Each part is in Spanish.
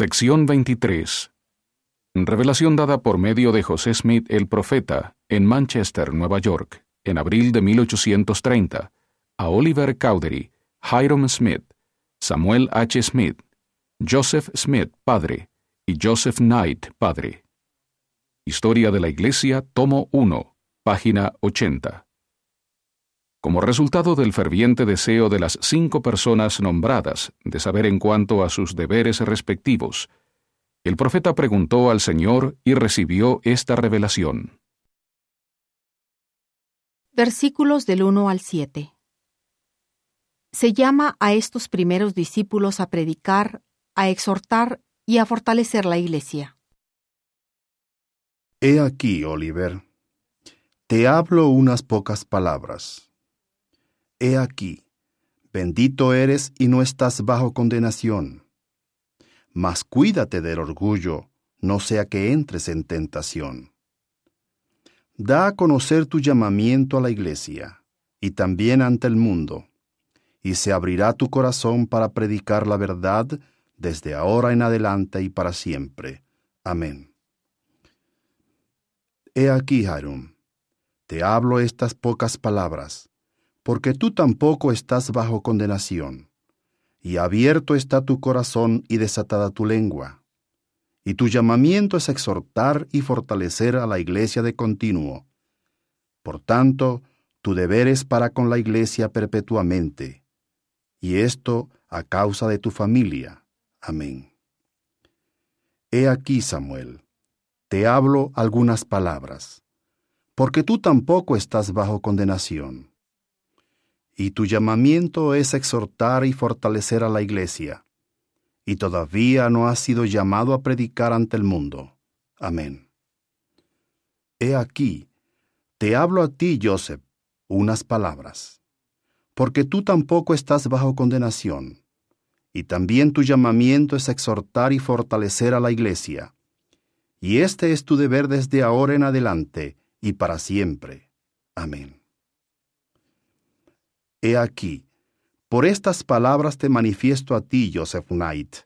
Sección 23. Revelación dada por medio de José Smith el profeta en Manchester, Nueva York, en abril de 1830, a Oliver Cowdery, Hiram Smith, Samuel H. Smith, Joseph Smith, padre, y Joseph Knight, padre. Historia de la Iglesia, tomo 1, página 80. Como resultado del ferviente deseo de las cinco personas nombradas de saber en cuanto a sus deberes respectivos, el profeta preguntó al Señor y recibió esta revelación. Versículos del 1 al 7. Se llama a estos primeros discípulos a predicar, a exhortar y a fortalecer la iglesia. He aquí, Oliver, te hablo unas pocas palabras He aquí, bendito eres y no estás bajo condenación. Mas cuídate del orgullo, no sea que entres en tentación. Da a conocer tu llamamiento a la iglesia, y también ante el mundo, y se abrirá tu corazón para predicar la verdad desde ahora en adelante y para siempre. Amén. He aquí, Harum, te hablo estas pocas palabras porque tú tampoco estás bajo condenación, y abierto está tu corazón y desatada tu lengua. Y tu llamamiento es exhortar y fortalecer a la iglesia de continuo. Por tanto, tu deber es para con la iglesia perpetuamente, y esto a causa de tu familia. Amén. He aquí, Samuel, te hablo algunas palabras, porque tú tampoco estás bajo condenación y tu llamamiento es exhortar y fortalecer a la iglesia, y todavía no has sido llamado a predicar ante el mundo. Amén. He aquí, te hablo a ti, Joseph, unas palabras, porque tú tampoco estás bajo condenación, y también tu llamamiento es exhortar y fortalecer a la iglesia, y este es tu deber desde ahora en adelante y para siempre. Amén. He aquí, por estas palabras te manifiesto a ti, Joseph Knight,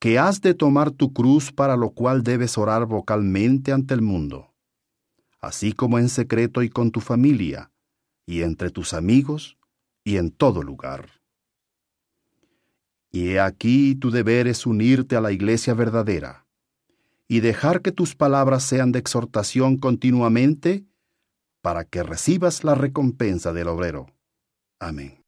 que has de tomar tu cruz para lo cual debes orar vocalmente ante el mundo, así como en secreto y con tu familia, y entre tus amigos, y en todo lugar. Y he aquí tu deber es unirte a la iglesia verdadera, y dejar que tus palabras sean de exhortación continuamente, para que recibas la recompensa del obrero. Amén.